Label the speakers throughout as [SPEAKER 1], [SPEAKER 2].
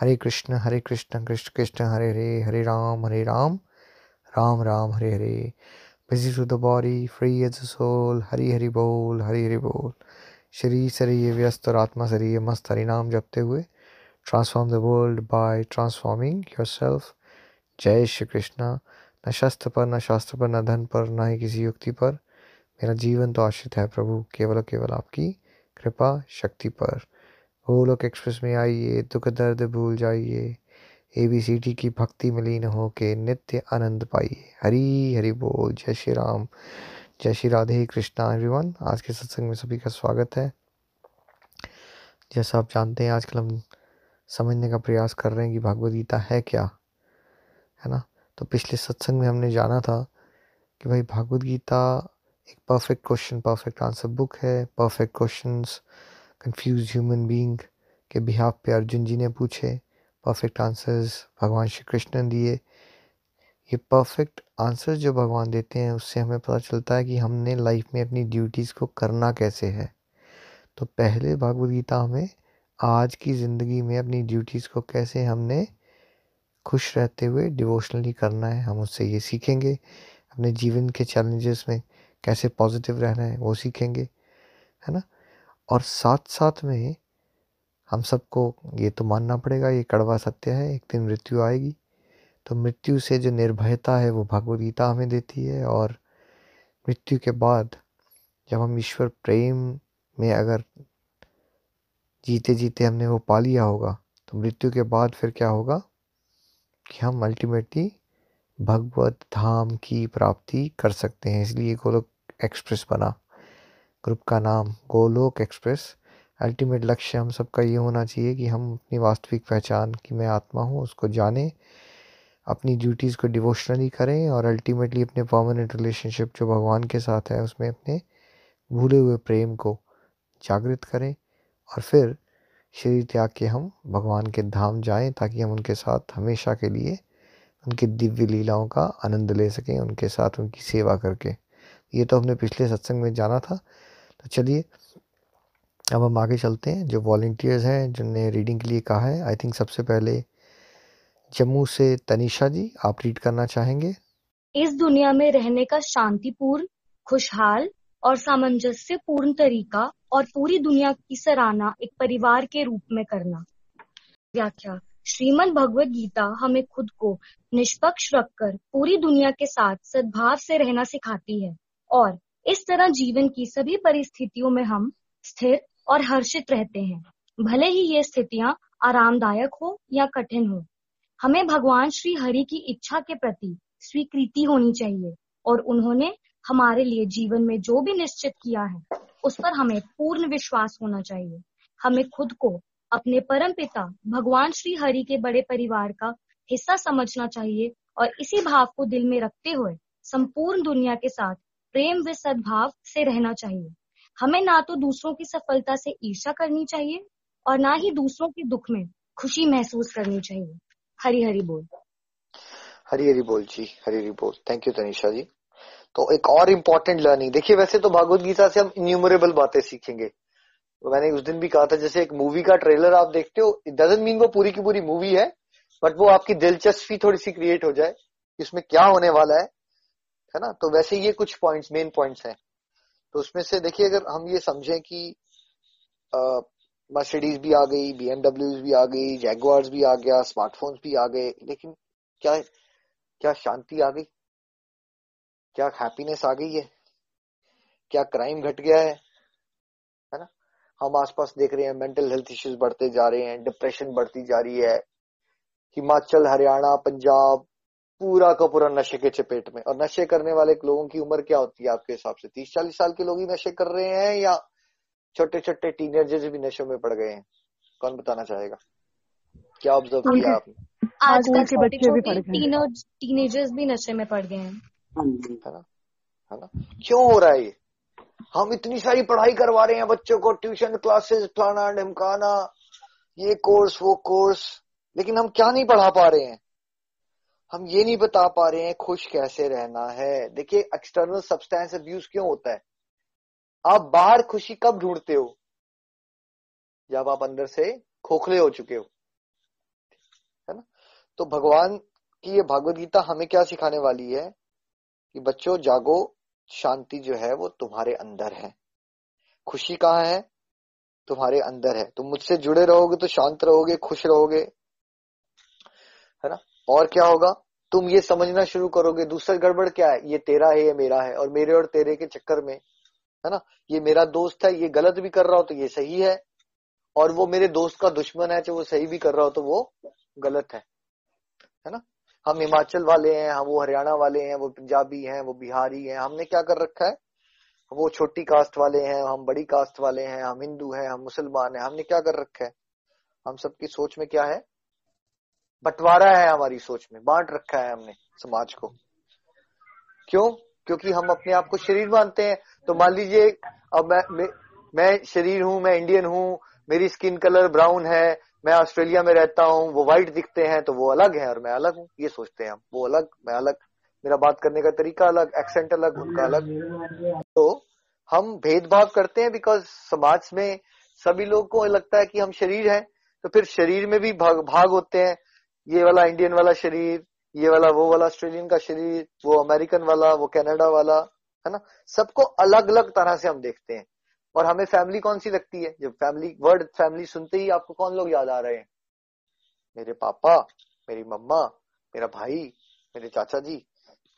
[SPEAKER 1] Hare Krishna Hare Krishna Krishna Krishna, Hare Hare Hare Ram Hare Ram Ram Ram, Hare Hare. Busy to the body free as soul Hari Hari बोल, हरी हरि बोल। शरीर शरीर व्यस्त और आत्मा शरीर मस्त, हरि नाम जपते हुए। Transform the world by transforming yourself जय श्री कृष्ण। न शस्त्र पर, न शास्त्र पर, न धन पर, न ही किसी युक्ति पर। मेरा जीवन तो आश्रित है प्रभु, केवल केवल आपकी कृपा शक्ति पर। गोलोक एक्सप्रेस में आइए, दुख, दर्द भूल जाइए। ए बी सी टी की भक्ति में लीन हो के नित्य आनंद पाइए। हरी, हरि बोल। जय श्री राम। जय श्री राधे कृष्णा एवरीवन आज के सत्संग में सभी का स्वागत है। जैसा आप जानते हैं, आजकल हम समझने का प्रयास कर रहे हैं कि भगवद गीता है क्या, है ना? तो पिछले सत्संग में हमने जाना था कि भाई भगवद गीता एक perfect question perfect answer book है। Perfect questions confuse human being के बिहाफ पे अर्जुन जी ने पूछे परफेक्ट आंसर्स भगवान श्री कृष्ण ने दिए। ये परफेक्ट आंसर्स जो भगवान देते हैं, उससे हमें पता चलता है कि हमने लाइफ में अपनी ड्यूटीज़ को करना कैसे है। तो पहले भगवद गीता हमें आज की ज़िंदगी में अपनी ड्यूटीज़ को कैसे हमने खुश रहते हुए डिवोशनली करना है, हम उससे ये सीखेंगे। अपने जीवन के चैलेंजेस में कैसे पॉजिटिव रहना है, वो सीखेंगे, है ना? और साथ साथ में हम सबको ये तो मानना पड़ेगा, ये कड़वा सत्य है, एक दिन मृत्यु आएगी। तो मृत्यु से जो निर्भयता है, वो भगवद गीता हमें देती है और मृत्यु के बाद जब हम ईश्वर प्रेम में अगर जीते जीते हमने वो पा लिया होगा तो मृत्यु के बाद फिर क्या होगा? कि हम अल्टीमेटली भगवत धाम की प्राप्ति कर सकते हैं। इसलिए गोलोक एक्सप्रेस बना। ग्रुप का नाम गोलोक एक्सप्रेस। अल्टीमेट लक्ष्य हम सबका ये होना चाहिए कि हम अपनी वास्तविक पहचान कि मैं आत्मा हूँ, उसको जानें, अपनी ड्यूटीज़ को डिवोशनली करें और अल्टीमेटली अपने परमानेंट रिलेशनशिप जो भगवान के साथ है, उसमें अपने भूले हुए प्रेम को जागृत करें और फिर शरीर त्याग के हम भगवान के धाम जाएँ ताकि हम उनके साथ हमेशा के लिए उनकी दिव्य लीलाओं का आनंद ले सकें, उनके साथ उनकी सेवा करके। ये तो हमने पिछले सत्संग में जाना था। तो चलिए, अब हम आगे चलते हैं। जो वॉल्टियर्स हैं, जिनने रीडिंग के लिए कहा है आई थिंक सबसे पहले जम्मू से तनिषा जी, आप रीड करना चाहेंगे?
[SPEAKER 2] इस दुनिया में रहने का शांतिपूर्ण, खुशहाल और सामंजस्य पूर्ण तरीका और पूरी दुनिया की सराहना एक परिवार के रूप में करना। व्याख्या, श्रीमद भगवत गीता हमें खुद को निष्पक्ष रखकर पूरी दुनिया के साथ सद्भाव से रहना सिखाती है और इस तरह जीवन की सभी परिस्थितियों में हम स्थिर और हर्षित रहते हैं। भले ही ये स्थितियाँ आरामदायक हो या कठिन हो, हमें भगवान श्री हरि की इच्छा के प्रति स्वीकृति होनी चाहिए और उन्होंने हमारे लिए जीवन में जो भी निश्चित किया है, उस पर हमें पूर्ण विश्वास होना चाहिए। हमें खुद को अपने परम पिता भगवान श्री हरि के बड़े परिवार का हिस्सा समझना चाहिए और इसी भाव को दिल में रखते हुए संपूर्ण दुनिया के साथ प्रेम व सद्भाव से रहना चाहिए। हमें ना तो दूसरों की सफलता से ईर्षा करनी चाहिए और ना ही दूसरों के दुख में खुशी महसूस करनी चाहिए। हरी हरी बोल।
[SPEAKER 1] हरी हरी बोल जी, हरी हरी बोल। Thank you Tanisha ji. तो एक और इम्पोर्टेंट लर्निंग देखिए, वैसे तो भागवत गीता से हम इन्यूमरेबल बातें सीखेंगे। मैंने उस दिन भी कहा था, जैसे एक मूवी का ट्रेलर आप देखते हो इट डजेंट मीन वो पूरी की पूरी मूवी है बट वो आपकी दिलचस्पी थोड़ी सी क्रिएट हो जाए इसमें क्या होने वाला है। है ना? तो वैसे ये कुछ पॉइंट्स मेन पॉइंट्स हैं। तो उसमें से देखिए, अगर हम ये समझें कि मर्सिडीज भी आ गई बीएमडब्ल्यू भी आ गई जैगवार्स भी आ गया स्मार्टफोन्स भी आ गए, लेकिन क्या क्या शांति आ गई? क्या हैप्पीनेस आ गई है? क्या क्राइम घट गया है? है ना? हम आसपास देख रहे हैं मेंटल हेल्थ इश्यूज़ बढ़ते जा रहे हैं डिप्रेशन बढ़ती जा रही है। हिमाचल, हरियाणा, पंजाब पूरा का पूरा नशे के चपेट में। और नशे करने वाले लोगों की उम्र क्या होती है आपके हिसाब से? तीस चालीस साल के लोग ही नशे कर रहे हैं या छोटे छोटे टीनेजर्स भी नशे में पड़ गए हैं? कौन बताना चाहेगा? क्या ऑब्ज़र्व किया आपने?
[SPEAKER 2] आजकल
[SPEAKER 3] के बच्चे भी
[SPEAKER 2] टीनेजर्स भी नशे में पड़ गए हैं।
[SPEAKER 4] हाँ
[SPEAKER 5] है ना? है ना? क्यों हो रहा है ये? हम इतनी सारी पढ़ाई करवा रहे हैं बच्चों को ट्यूशन क्लासेस फलाना ढमकाना ये कोर्स वो कोर्स लेकिन हम क्या नहीं पढ़ा पा रहे हैं? हम ये नहीं बता पा रहे हैं खुश कैसे रहना है। देखिए एक्सटर्नल सब्सटेंस अब्यूज क्यों होता है? आप बाहर खुशी कब ढूंढते हो? जब आप अंदर से खोखले हो चुके हो। है ना? तो भगवान की ये भागवत गीता हमें क्या सिखाने वाली है? कि बच्चों, जागो, शांति जो है वो तुम्हारे अंदर है। खुशी कहाँ है? तुम्हारे अंदर है। तुम मुझसे जुड़े रहोगे तो शांत रहोगे, खुश रहोगे। है ना? और क्या होगा? तुम ये समझना शुरू करोगे, दूसरा गड़बड़ क्या है? ये तेरा है, ये मेरा है, और मेरे और तेरे के चक्कर में, है ना? ये मेरा दोस्त है, ये गलत भी कर रहा हो तो ये सही है, और वो मेरे दोस्त का दुश्मन है, चाहे वो सही भी कर रहा हो तो वो गलत है है ना? हम हिमाचल वाले हैं, हम वो हरियाणा वाले हैं, वो पंजाबी हैं, वो बिहारी हैं, हमने क्या कर रखा है? वो छोटी कास्ट वाले हैं, हम बड़ी कास्ट वाले हैं, हम हिंदू हैं, हम मुसलमान हैं, हमने क्या कर रखा है? हम सबकी सोच में क्या है? बंटवारा है हमारी सोच में बांट रखा है हमने समाज को। क्यों? क्योंकि हम अपने आप को शरीर मानते हैं। तो मान लीजिए अब मैं मैं, शरीर हूँ मैं इंडियन हूँ मेरी स्किन कलर ब्राउन है मैं ऑस्ट्रेलिया में रहता हूँ वो व्हाइट दिखते हैं तो वो अलग है और मैं अलग हूँ ये सोचते हैं हम वो अलग मैं अलग। मेरा बात करने का तरीका अलग एक्सेंट अलग उनका अलग। तो हम भेदभाव करते हैं बिकॉज़ समाज में सभी लोगों को लगता है कि हम शरीर हैं तो फिर शरीर में भी भाग, भाग होते हैं। ये वाला इंडियन वाला शरीर, ये वाला वो वाला ऑस्ट्रेलियन का शरीर, वो अमेरिकन वाला, वो कनाडा वाला, है ना? सबको अलग अलग तरह से हम देखते हैं। और हमें फैमिली कौन सी लगती है? जब फैमिली वर्ड फैमिली सुनते ही आपको कौन लोग याद आ रहे हैं? मेरे पापा, मेरी मम्मा, मेरा भाई, मेरे चाचा जी।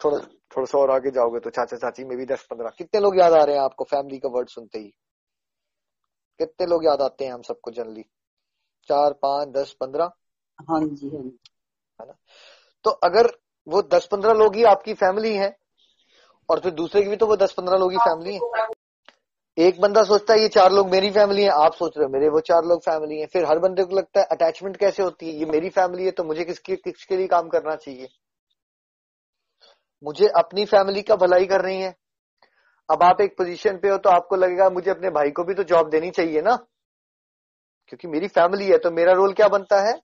[SPEAKER 5] थोड़ा थोड़ा सा और आगे जाओगे तो चाचा चाची में भी दस पंद्रह। कितने लोग याद आ रहे हैं आपको फैमिली का वर्ड सुनते ही? कितने लोग याद आते हैं हम सबको जनरली चार, पाँच, दस, पंद्रह?
[SPEAKER 4] हाँ जी हाँ जी।
[SPEAKER 5] तो अगर वो दस पंद्रह लोग ही आपकी फैमिली है, और फिर दूसरे की भी तो वो दस पंद्रह लोग ही फैमिली है। एक बंदा सोचता है, ये चार लोग मेरी फैमिली है। आप सोच रहे हो, मेरे वो चार लोग फैमिली है। फिर हर बंदे को लगता है, अटैचमेंट कैसे होती है? ये मेरी फैमिली है तो मुझे किसके किसके लिए काम करना चाहिए? मुझे अपनी फैमिली का भलाई करनी है। अब आप एक पोजीशन पे हो तो आपको लगेगा, मुझे अपने भाई को भी तो जॉब देनी चाहिए ना? क्योंकि मेरी फैमिली है तो मेरा रोल क्या बनता है?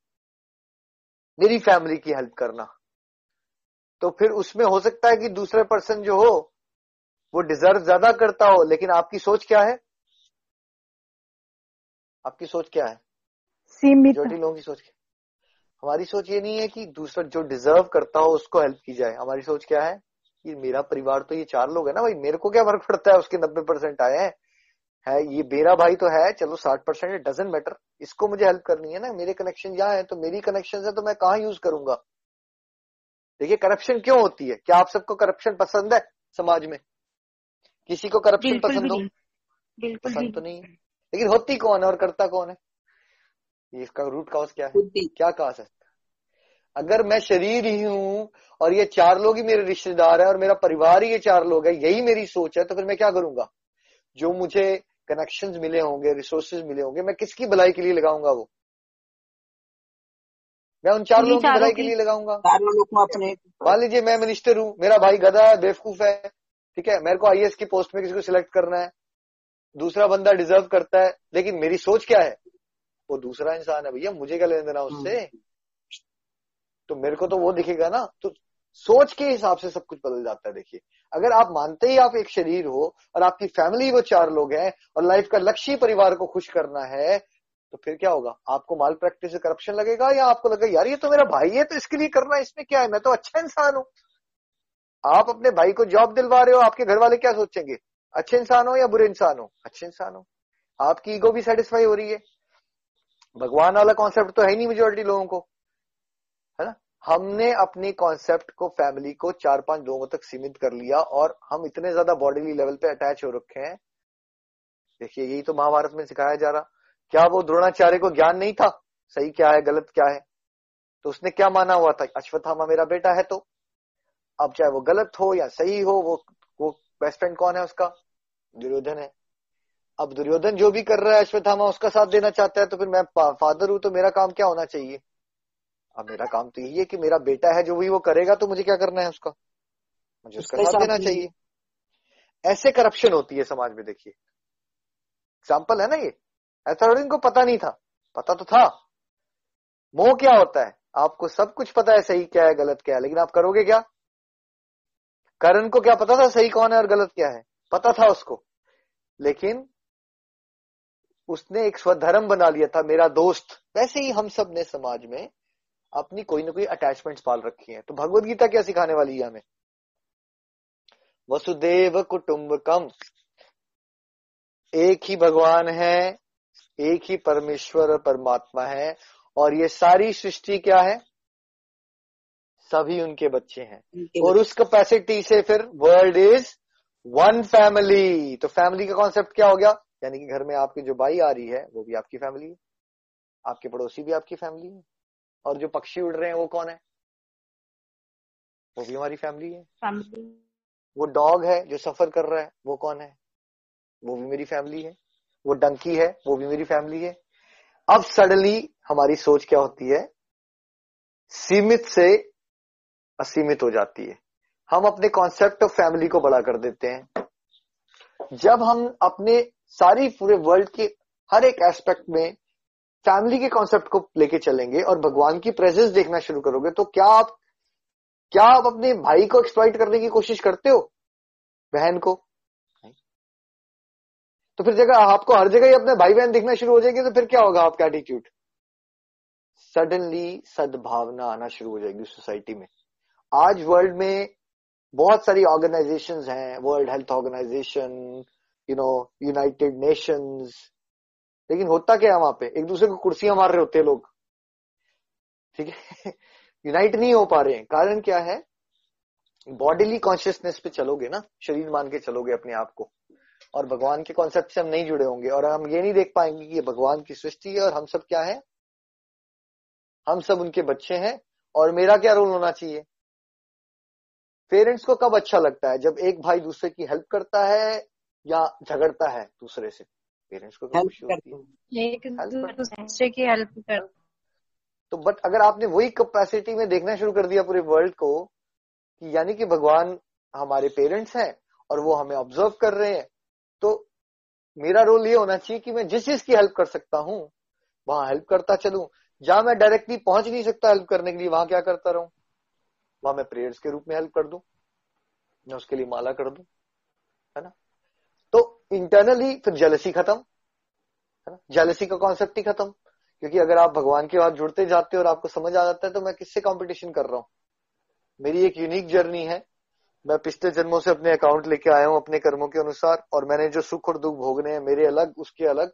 [SPEAKER 5] मेरी फैमिली की हेल्प करना। तो फिर उसमें हो सकता है कि दूसरे पर्सन जो हो वो डिजर्व ज़्यादा करता हो लेकिन आपकी सोच क्या है? आपकी सोच क्या है? मेजोरिटी लोगों की सोच क्या? हमारी सोच ये नहीं है कि दूसरा जो डिजर्व करता हो उसको हेल्प की जाए। हमारी सोच क्या है कि मेरा परिवार तो ये चार लोग है ना भाई मेरे को क्या फ़र्क पड़ता है उसके नब्बे परसेंट आए हैं? है ये मेरा भाई तो है चलो साठ परसेंट इट डजेंट मैटर इसको मुझे हेल्प करनी है ना मेरे कनेक्शन यहाँ है तो मेरी कनेक्शन है तो मैं कहाँ यूज़ करूँगा? देखिए करप्शन क्यों होती है? क्या आप सबको करप्शन पसंद है समाज में? किसी को करप्शन पसंद हो?
[SPEAKER 2] बिल्कुल
[SPEAKER 5] पसंद तो नहीं। है। लेकिन होती कौन है और करता कौन है? इसका रूट काज क्या है? क्या कहा सकता अगर मैं शरीर ही हूँ और ये चार लोग ही मेरे रिश्तेदार है और मेरा परिवार ही ये चार लोग है यही मेरी सोच है तो फिर मैं क्या करूँगा? जो मुझे कनेक्शंस मिले होंगे रिसोर्सेज मिले होंगे मैं किसकी भलाई के लिए लगाऊँगा वो? मैं उन चार लोगों की भलाई के लिए लगाऊँगा।
[SPEAKER 4] चारों लोग को अपने
[SPEAKER 5] मान लीजिए मैं मिनिस्टर हूँ मेरा भाई गधा है बेवकूफ़ है ठीक है? मेरे को आईएएस की पोस्ट में किसी को सिलेक्ट करना है दूसरा बंदा डिजर्व करता है लेकिन मेरी सोच क्या है? वो दूसरा इंसान है भैया मुझे क्या लेना देना उससे? तो मेरे को तो वो दिखेगा ना तो सोच के हिसाब से सब कुछ बदल जाता है देखिए। अगर आप मानते ही आप एक शरीर हो और आपकी फैमिली वो चार लोग हैं और लाइफ का लक्ष्य ही परिवार को खुश करना है तो फिर क्या होगा? आपको माल प्रैक्टिस से करप्शन लगेगा या आपको लगेगा, यार, ये तो मेरा भाई है तो इसके लिए करना, इसमें क्या है? मैं तो अच्छा इंसान हूँ। आप अपने भाई को जॉब दिलवा रहे हो, आपके घर वाले क्या सोचेंगे? अच्छे इंसान हो या बुरे इंसान हो? अच्छे इंसान हो। आपकी ईगो भी सेटिस्फाई हो रही है। भगवान वाला कॉन्सेप्ट तो है ही नहीं मेजोरिटी लोगों को। है ना? हमने अपनी कॉन्सेप्ट को फैमिली को चार पाँच लोगों तक सीमित कर लिया और हम इतने ज़्यादा बॉडीली लेवल पे अटैच हो रखे हैं। देखिए, यही तो महाभारत में सिखाया जा रहा। क्या वो द्रोणाचार्य को ज्ञान नहीं था? सही क्या है, गलत क्या है? तो उसने क्या माना हुआ था? अश्वत्थामा मेरा बेटा है तो। अब चाहे वो गलत हो या सही हो, वो वो बेस्ट फ्रेंड कौन है उसका? दुर्योधन है। अब दुर्योधन जो भी कर रहा है, अश्वत्थामा उसका साथ देना चाहता है तो फिर मैं फादर हूँ तो मेरा काम क्या होना चाहिए? अब मेरा काम तो यही है कि मेरा बेटा है जो भी वो करेगा तो मुझे क्या करना है उसका? मुझे उसका साथ देना चाहिए। ऐसे करप्शन होती है समाज में देखिए। एग्ज़ाम्पल है ना ये? ऐसा थोड़ी इनको पता नहीं था। पता तो था। मोह क्या होता है? आपको सब कुछ पता है सही क्या है गलत क्या है लेकिन आप करोगे क्या? करण को क्या पता था सही कौन है और गलत क्या है? पता था उसको। लेकिन उसने एक स्वधर्म बना लिया था मेरा दोस्त। वैसे ही हम सबने समाज में अपनी कोई ना कोई अटैचमेंट्स पाल रखी है। तो भगवत गीता क्या सिखाने वाली है हमें? वसुदेव कुटुंबकम एक ही भगवान है एक ही परमेश्वर और परमात्मा है और ये सारी सृष्टि क्या है? सभी उनके बच्चे हैं। और उस कैपेसिटी से फिर वर्ल्ड इज़ वन फैमिली तो फैमिली का कॉन्सेप्ट क्या हो गया? यानी कि घर में आपकी जो बाई आ रही है वो भी आपकी फैमिली है। आपके पड़ोसी भी आपकी फैमिली है। और जो पक्षी उड़ रहे हैं वो कौन है? वो भी हमारी फैमिली है।
[SPEAKER 2] फैमिली
[SPEAKER 5] वो डॉग है जो सफ़र कर रहा है वो कौन है? वो भी मेरी फैमिली है। वो डंकी है वो भी मेरी फैमिली है। अब सडनली हमारी सोच क्या होती है? सीमित से असीमित हो जाती है। हम अपने कॉन्सेप्ट ऑफ़ फैमिली को बड़ा कर देते हैं। जब हम अपने सारी पूरे वर्ल्ड के हर एक एस्पेक्ट में फैमिली के कॉन्सेप्ट को लेके चलेंगे और भगवान की प्रेजेंस देखना शुरू करोगे तो क्या आप क्या आप अपने भाई को एक्सप्लॉइट करने की कोशिश करते हो? बहन को? तो फिर जगह आपको हर जगह ही अपने भाई बहन दिखना शुरू हो जाएगी तो फिर क्या होगा आपका एटीट्यूड सडनली सद्भावना आना शुरू हो जाएगी सोसाइटी में। आज वर्ल्ड में बहुत सारी ऑर्गेनाइजेशंस हैं world health organisation you know united nations लेकिन होता क्या है वहाँ पे? एक दूसरे को कुर्सियाँ मार रहे होते हैं लोग। ठीक है? यूनाइट नहीं हो पा रहे हैं। कारण क्या है? बॉडीली कॉन्शियसनेस पे चलोगे ना, शरीर मान के चलोगे अपने आप को। और भगवान के कॉन्सेप्ट से हम नहीं जुड़े होंगे। और हम ये नहीं देख पाएँगे कि ये भगवान की सृष्टि है और हम सब क्या है? हम सब उनके बच्चे हैं और मेरा क्या रोल होना चाहिए? पेरेंट्स को कब अच्छा लगता है? जब एक भाई दूसरे की हेल्प करता है या झगड़ता है दूसरे से? पेरेंट्स को
[SPEAKER 4] हेल्प
[SPEAKER 5] खुशी होती है।
[SPEAKER 3] की हेल्प कर
[SPEAKER 5] तो बट अगर आपने वही कैपेसिटी में देखना शुरू कर दिया पूरे वर्ल्ड को कि यानी कि भगवान हमारे पेरेंट्स हैं और वो हमें ऑब्ज़र्व कर रहे हैं तो मेरा रोल ये होना चाहिए कि मैं जिस चीज़ की हेल्प कर सकता हूँ वहाँ हेल्प करता चलू। जहाँ मैं डायरेक्टली पहुँच नहीं सकता हेल्प करने के लिए वहाँ क्या करता रहूँ? वहाँ मैं प्रेयर्स के रूप में हेल्प कर दू। मैं उसके लिए माला कर दू। है ना? तो इंटरनली फिर जेलसी खत्म, है ना? जेलसी का कॉन्सेप्ट ही खत्म। क्योंकि अगर आप भगवान के बाद जुड़ते जाते हो और आपको समझ आ जाता है तो मैं किससे कंपटीशन कर रहा हूँ? मेरी एक यूनिक जर्नी है। मैं पिछले जन्मों से अपने अकाउंट लेके आया हूँ, अपने कर्मों के अनुसार, और मैंने जो सुख और दुख भोगने हैं, मेरे अलग, उसके अलग।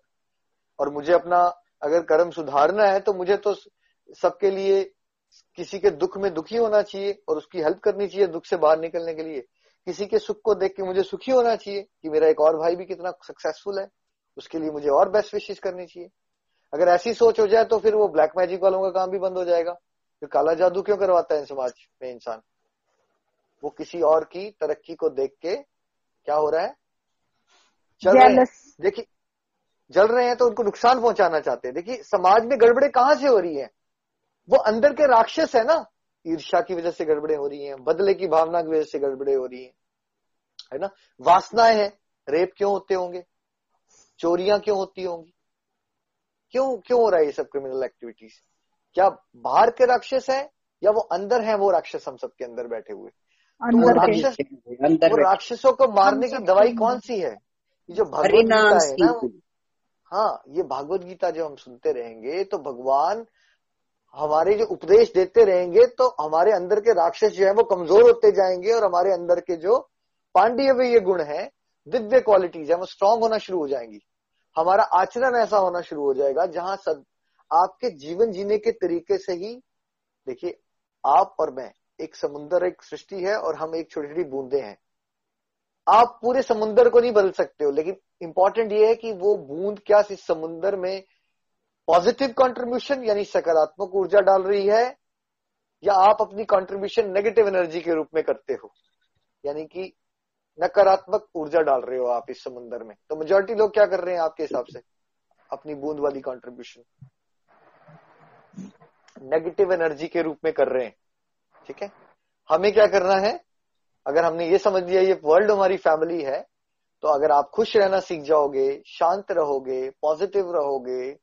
[SPEAKER 5] और मुझे अपना अगर कर्म सुधारना है तो मुझे तो सबके लिए किसी के दुख में दुखी होना चाहिए और उसकी हेल्प करनी चाहिए दुख से बाहर निकलने के लिए। किसी के सुख को देख के मुझे सुखी होना चाहिए कि मेरा एक और भाई भी कितना सक्सेसफुल है उसके लिए मुझे और बेस्ट विशेष करनी चाहिए। अगर ऐसी सोच हो जाए तो फिर वो ब्लैक मैजिक वालों का काम भी बंद हो जाएगा। फिर काला जादू क्यों करवाता है समाज में इंसान? वो किसी और की तरक्की को देख के क्या हो रहा है? चल रहे हैं। देखिए जल रहे हैं तो उनको नुकसान पहुंचाना चाहते हैं। देखिए समाज में गड़बड़े कहाँ से हो रही है? वो अंदर के राक्षस है ना। ईर्ष्या की वजह से गड़बड़े हो रही हैं बदले की भावना की वजह से गड़बड़े हो रही हैं है ना? वासनाएँ हैं रेप क्यों होते होंगे? चोरियाँ क्यों होती होंगी? क्यों क्यों हो रहा है ये सब क्रिमिनल एक्टिविटीज़ क्या बाहर के राक्षस है या वो अंदर है वो राक्षस हम सबके अंदर बैठे हुए? तो
[SPEAKER 3] अंदर के
[SPEAKER 5] राक्षस वो राक्षसों को मारने की दवाई कौन सी है? ये जो भगवत गीता है ना हाँ ये भागवत गीता जो हम सुनते रहेंगे तो भगवान हमारे जो उपदेश देते रहेंगे तो हमारे अंदर के राक्षस जो है, वो कमज़ोर होते जाएँगे और हमारे अंदर के जो पांडीय ये गुण है, दिव्य क्वालिटीज है, वो स्ट्रांग होना शुरू हो जाएँगी। हमारा आचरण ऐसा होना शुरू हो जाएगा, जहाँ सद आपके जीवन जीने के तरीके से ही, देखिए, आप और मैं, एक समुन्दर एक सृष्टि है और हम एक छोटी छोटी बूंदे हैं। आप पूरे समुन्दर को नहीं बदल सकते हो, लेकिन इंपॉर्टेंट ये है कि वो बूंद क्या इस समुन्दर में पॉजिटिव कंट्रीब्यूशन यानी सकारात्मक ऊर्जा डाल रही है, या आप अपनी कंट्रीब्यूशन नेगेटिव एनर्जी के रूप में करते हो? यानी कि नकारात्मक ऊर्जा डाल रहे हो आप इस समुन्दर में। तो मेजोरिटी लोग क्या कर रहे हैं आपके हिसाब से? अपनी बूंद वाली कंट्रीब्यूशन नेगेटिव एनर्जी के रूप में कर रहे हैं। ठीक है? हमें क्या करना है? अगर हमने ये समझ लिया, ये वर्ल्ड हमारी फैमिली है तो अगर आप खुश रहना सीख जाओगे, शांत रहोगे पॉजिटिव रहोगे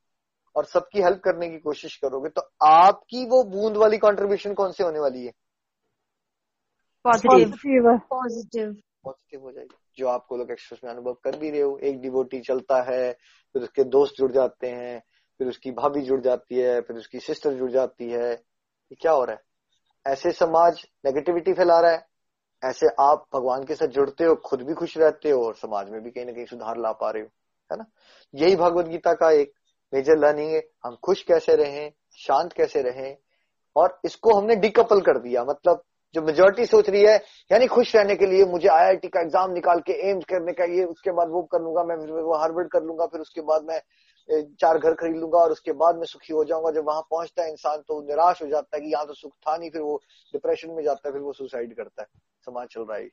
[SPEAKER 5] और सबकी हेल्प करने की कोशिश करोगे तो आपकी वो बूंद वाली कंट्रीब्यूशन कौन सी होने वाली है?
[SPEAKER 2] पॉजिटिव पॉजिटिव
[SPEAKER 5] पॉजिटिव हो जाएगी। जो आपको लोग एक्सप्रेस में अनुभव कर भी रहे हो एक डिवोटी चलता है फिर उसके दोस्त जुड़ जाते हैं फिर उसकी भाभी जुड़ जाती है फिर उसकी सिस्टर जुड़ जाती है ये क्या हो रहा है? ऐसे समाज नेगेटिविटी फैला रहा है ऐसे आप भगवान के साथ जुड़ते हो खुद भी खुश रहते हो और समाज में भी कहीं ना कहीं सुधार ला पा रहे हो है ना? यही भगवत गीता का एक मेजर लर्निंग है हम खुश कैसे रहें शांत कैसे रहें और इसको हमने डिकपल कर दिया। मतलब जो मेजोरिटी सोच रही है यानी खुश रहने के लिए मुझे आईआईटी का एग्ज़ाम निकाल के एम्स करने का ये उसके बाद वो कर लूँगा मैं वो हार्वर्ड कर लूँगा फिर उसके बाद मैं चार घर खरीद लूँगा और उसके बाद मैं सुखी हो जाऊँगा। जब वहाँ पहुँचता है इंसान तो निराश हो जाता है कि यहाँ तो सुख था नहीं फिर वो डिप्रेशन में जाता है फिर वो सुसाइड करता है। समाज चल रहा है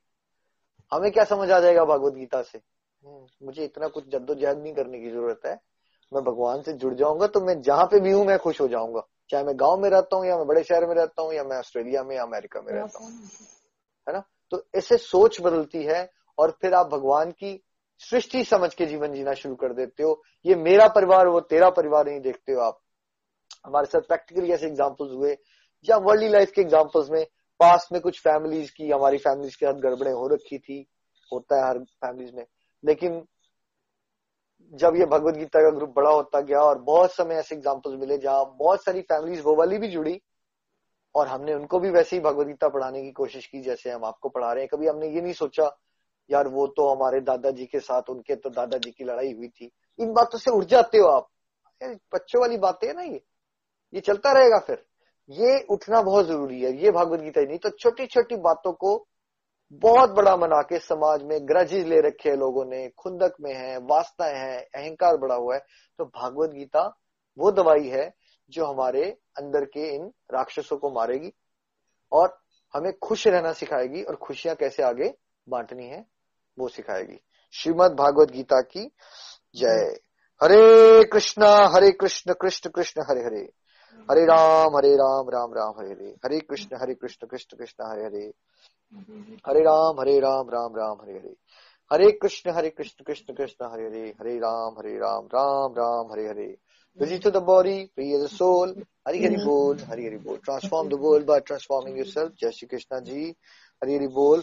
[SPEAKER 5] हमें क्या समझ आ जाएगा भगवत गीता से? हम्म, मुझे इतना कुछ जद्दोजहद नहीं करने की ज़रूरत है। मैं भगवान से जुड़ जाऊँगा तो मैं जहाँ पे भी हूँ, मैं खुश हो जाऊँगा। चाहे मैं गाँव में रहता हूँ, या मैं बड़े शहर में रहता हूँ, या मैं ऑस्ट्रेलिया में या अमेरिका में रहता हूँ। है ना? तो ऐसे सोच बदलती है, और फिर आप भगवान की सृष्टि समझ के जीवन जीना शुरू कर देते हो। ये मेरा परिवार, वो तेरा परिवार नहीं देखते हो आप। हमारे साथ प्रैक्टिकली ऐसे एग्जाम्पल्स हुए। या वर्ल्ड लाइफ के एग्जाम्पल्स में, पास में कुछ फैमिलीज़ की, हमारी फैमिलीज़ के साथ गड़बड़े हो रखी थी, होता है हर फैमिलीज़ में। लेकिन जब ये भगवत गीता का ग्रुप बड़ा होता गया और बहुत समय ऐसे एग्जाम्पल्स मिले जहाँ बहुत सारी फैमिलीज़ वो वाली भी जुड़ी और हमने उनको भी वैसे ही भगवत गीता पढ़ाने की कोशिश की, जैसे हम आपको पढ़ा रहे हैं। कभी हमने ये नहीं सोचा, यार, वो तो हमारे दादाजी के साथ, उनके तो दादाजी की लड़ाई हुई थी। इन बातों से उठ जाते हो आप। बच्चों वाली बातें है ना ये। ये चलता रहेगा फिर। ये उठना बहुत ज़रूरी है। ये भागवत गीता ही नहीं तो छोटी छोटी बातों को बहुत बड़ा मना के समाज में ग्रजिज ले रखे है लोगों ने, खुंदक में है, वास्ताएँ हैं, अहंकार बड़ा हुआ है। तो भागवत गीता वो दवाई है जो हमारे अंदर के इन राक्षसों को मारेगी और हमें खुश रहना सिखाएगी और खुशियाँ कैसे आगे बांटनी है वो सिखाएगी। श्रीमद भागवत गीता की जय। Hare Krishna, Hare Krishna Krishna Krishna, Hare Hare. Hare Ram Hare Ram Ram Ram, Hare Hare. Hare Krishna Hare Krishna Krishna Krishna, Hare Hare. Hare Ram Hare Ram Ram Ram Hare Hare Hare Krishna Hare Krishna Krishna Krishna Hare Hare Hare Ram Hare Ram Ram Ram Hare Hare the body, free as a soul. Hari Hari Bol, Hari Hari Bol. Transform the world by transforming yourself. Jai Shri Krishna Ji, Hari Hari Bol.